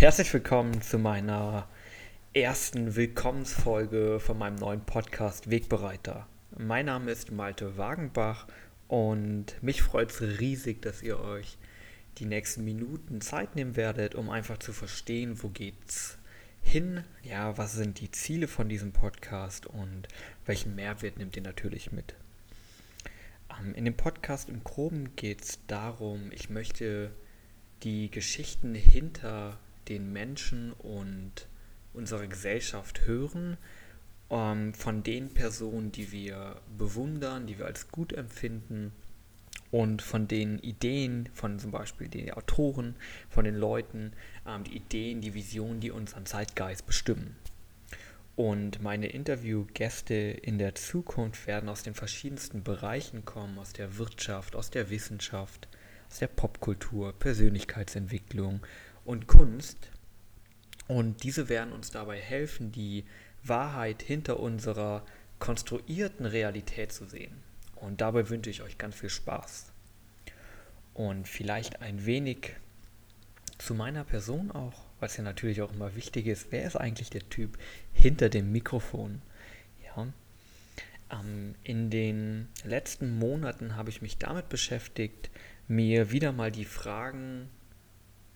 Herzlich willkommen zu meiner ersten Willkommensfolge von meinem neuen Podcast Wegbereiter. Mein Name ist Malte Wagenbach und mich freut es riesig, dass ihr euch die nächsten Minuten Zeit nehmen werdet, um einfach zu verstehen, wo geht's hin, ja, was sind die Ziele von diesem Podcast und welchen Mehrwert nimmt ihr natürlich mit. Ähm, in dem Podcast im Groben geht es darum, ich möchte die Geschichten hinter den Menschen und unserer Gesellschaft hören, ähm, von den Personen, die wir bewundern, die wir als gut empfinden und von den Ideen, von zum Beispiel den Autoren, von den Leuten, ähm, die Ideen, die Visionen, die unseren Zeitgeist bestimmen. Und meine Interviewgäste in der Zukunft werden aus den verschiedensten Bereichen kommen, aus der Wirtschaft, aus der Wissenschaft, aus der Popkultur, Persönlichkeitsentwicklung und Kunst. Und diese werden uns dabei helfen, die Wahrheit hinter unserer konstruierten Realität zu sehen. Und dabei wünsche ich euch ganz viel Spaß. Und vielleicht ein wenig zu meiner Person auch, was ja natürlich auch immer wichtig ist. Wer ist eigentlich der Typ hinter dem Mikrofon? Ja. Ähm, in den letzten Monaten habe ich mich damit beschäftigt, mir wieder mal die Fragen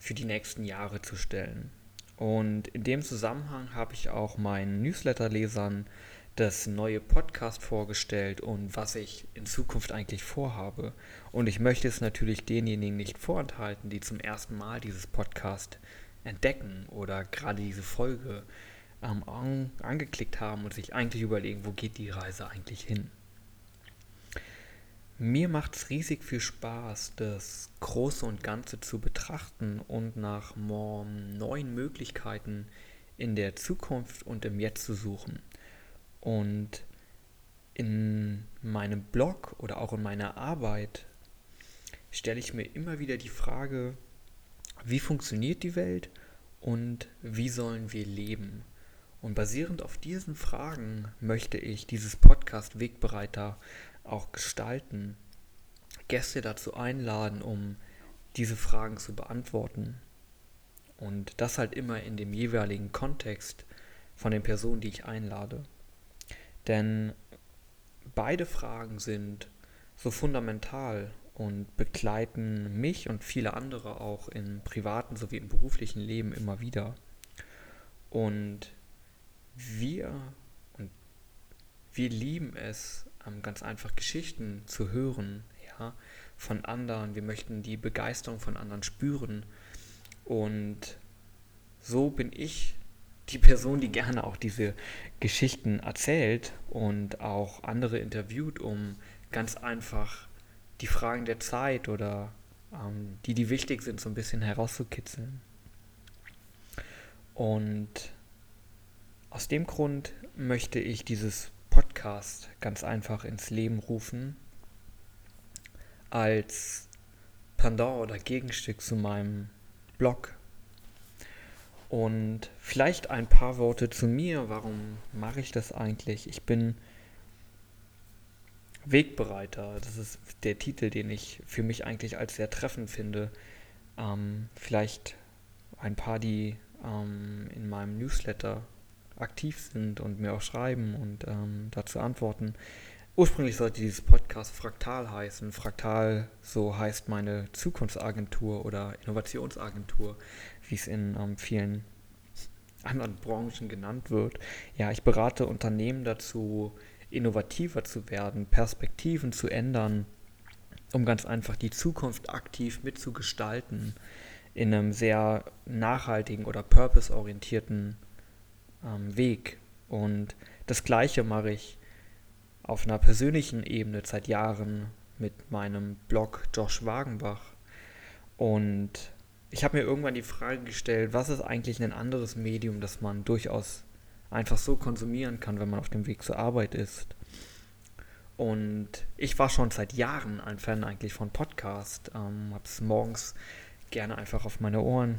für die nächsten Jahre zu stellen. Und in dem Zusammenhang habe ich auch meinen Newsletter-Lesern das neue Podcast vorgestellt und was ich in Zukunft eigentlich vorhabe. Und ich möchte es natürlich denjenigen nicht vorenthalten, die zum ersten Mal dieses Podcast entdecken oder gerade diese Folge ähm, angeklickt haben und sich eigentlich überlegen, wo geht die Reise eigentlich hin. Mir macht es riesig viel Spaß, das Große und Ganze zu betrachten und nach neuen Möglichkeiten in der Zukunft und im Jetzt zu suchen. Und in meinem Blog oder auch in meiner Arbeit stelle ich mir immer wieder die Frage, wie funktioniert die Welt und wie sollen wir leben? Und basierend auf diesen Fragen möchte ich dieses Podcast Wegbereiter auch gestalten, Gäste dazu einladen, um diese Fragen zu beantworten. Und das halt immer in dem jeweiligen Kontext von den Personen, die ich einlade. Denn beide Fragen sind so fundamental und begleiten mich und viele andere auch im privaten sowie im beruflichen Leben immer wieder. Und wir und wir lieben es, ganz einfach Geschichten zu hören, ja, von anderen. Wir möchten die Begeisterung von anderen spüren. Und so bin ich die Person, die gerne auch diese Geschichten erzählt und auch andere interviewt, um ganz einfach die Fragen der Zeit oder ähm, die, die wichtig sind, so ein bisschen herauszukitzeln. Und aus dem Grund möchte ich dieses Podcast ganz einfach ins Leben rufen als Pendant oder Gegenstück zu meinem Blog. Und vielleicht ein paar Worte zu mir. Warum mache ich das eigentlich? Ich bin Wegbereiter. Das ist der Titel, den ich für mich eigentlich als sehr treffend finde. Ähm, vielleicht ein paar, die ähm, in meinem Newsletter aktiv sind und mir auch schreiben und ähm, dazu antworten. Ursprünglich sollte dieses Podcast Fraktal heißen. Fraktal, so heißt meine Zukunftsagentur oder Innovationsagentur, wie es in ähm, vielen anderen Branchen genannt wird. Ja, ich berate Unternehmen dazu, innovativer zu werden, Perspektiven zu ändern, um ganz einfach die Zukunft aktiv mitzugestalten in einem sehr nachhaltigen oder purpose-orientierten ähm, Weg. Und das Gleiche mache ich auf einer persönlichen Ebene seit Jahren mit meinem Blog Josh Wagenbach. Und ich habe mir irgendwann die Frage gestellt, was ist eigentlich ein anderes Medium, das man durchaus einfach so konsumieren kann, wenn man auf dem Weg zur Arbeit ist. Und ich war schon seit Jahren ein Fan eigentlich von Podcast. Ähm, habe es morgens gerne einfach auf meine Ohren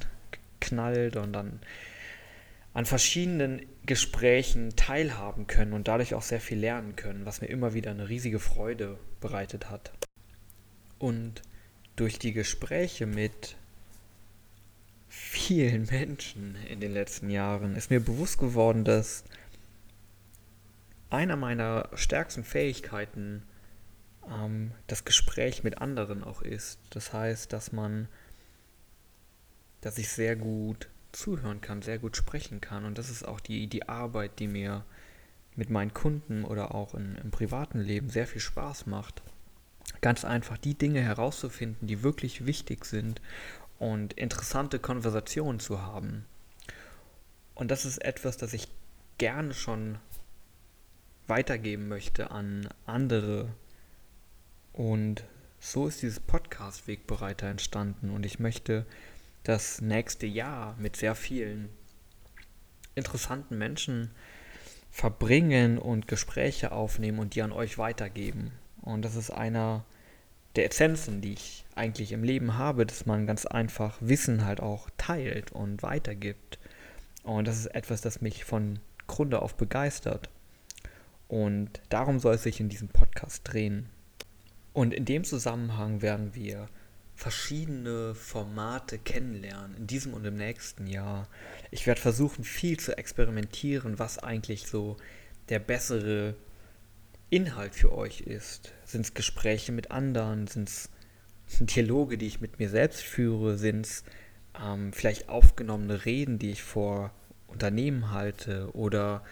geknallt und dann an verschiedenen Gesprächen teilhaben können und dadurch auch sehr viel lernen können, was mir immer wieder eine riesige Freude bereitet hat. Und durch die Gespräche mit vielen Menschen in den letzten Jahren ist mir bewusst geworden, dass einer meiner stärksten Fähigkeiten ähm, das Gespräch mit anderen auch ist. Das heißt, dass man, dass ich sehr gut zuhören kann, sehr gut sprechen kann. Und das ist auch die, die Arbeit, die mir mit meinen Kunden oder auch in, im privaten Leben sehr viel Spaß macht. Ganz einfach die Dinge herauszufinden, die wirklich wichtig sind und interessante Konversationen zu haben. Und das ist etwas, das ich gerne schon weitergeben möchte an andere. Und so ist dieses Podcast Wegbereiter entstanden und ich möchte das nächste Jahr mit sehr vielen interessanten Menschen verbringen und Gespräche aufnehmen und die an euch weitergeben. Und das ist einer der Essenzen, die ich eigentlich im Leben habe, dass man ganz einfach Wissen halt auch teilt und weitergibt. Und das ist etwas, das mich von Grunde auf begeistert. Und darum soll es sich in diesem Podcast drehen. Und in dem Zusammenhang werden wir verschiedene Formate kennenlernen, in diesem und im nächsten Jahr. Ich werde versuchen, viel zu experimentieren, was eigentlich so der bessere Inhalt für euch ist. Sind es Gespräche mit anderen? Sind es Dialoge, die ich mit mir selbst führe? Sind es ähm, vielleicht aufgenommene Reden, die ich vor Unternehmen halte? Oder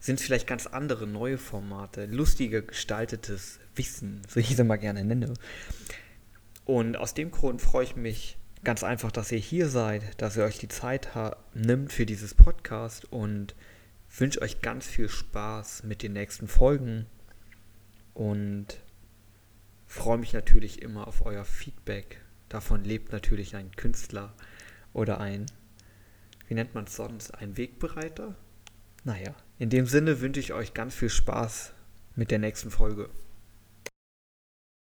sind es vielleicht ganz andere neue Formate, lustiger gestaltetes Wissen, so ich es immer gerne nenne. Und aus dem Grund freue ich mich ganz einfach, dass ihr hier seid, dass ihr euch die Zeit nimmt für dieses Podcast und wünsche euch ganz viel Spaß mit den nächsten Folgen und freue mich natürlich immer auf euer Feedback. Davon lebt natürlich ein Künstler oder ein, wie nennt man es sonst, ein Wegbereiter? Naja, in dem Sinne wünsche ich euch ganz viel Spaß mit der nächsten Folge.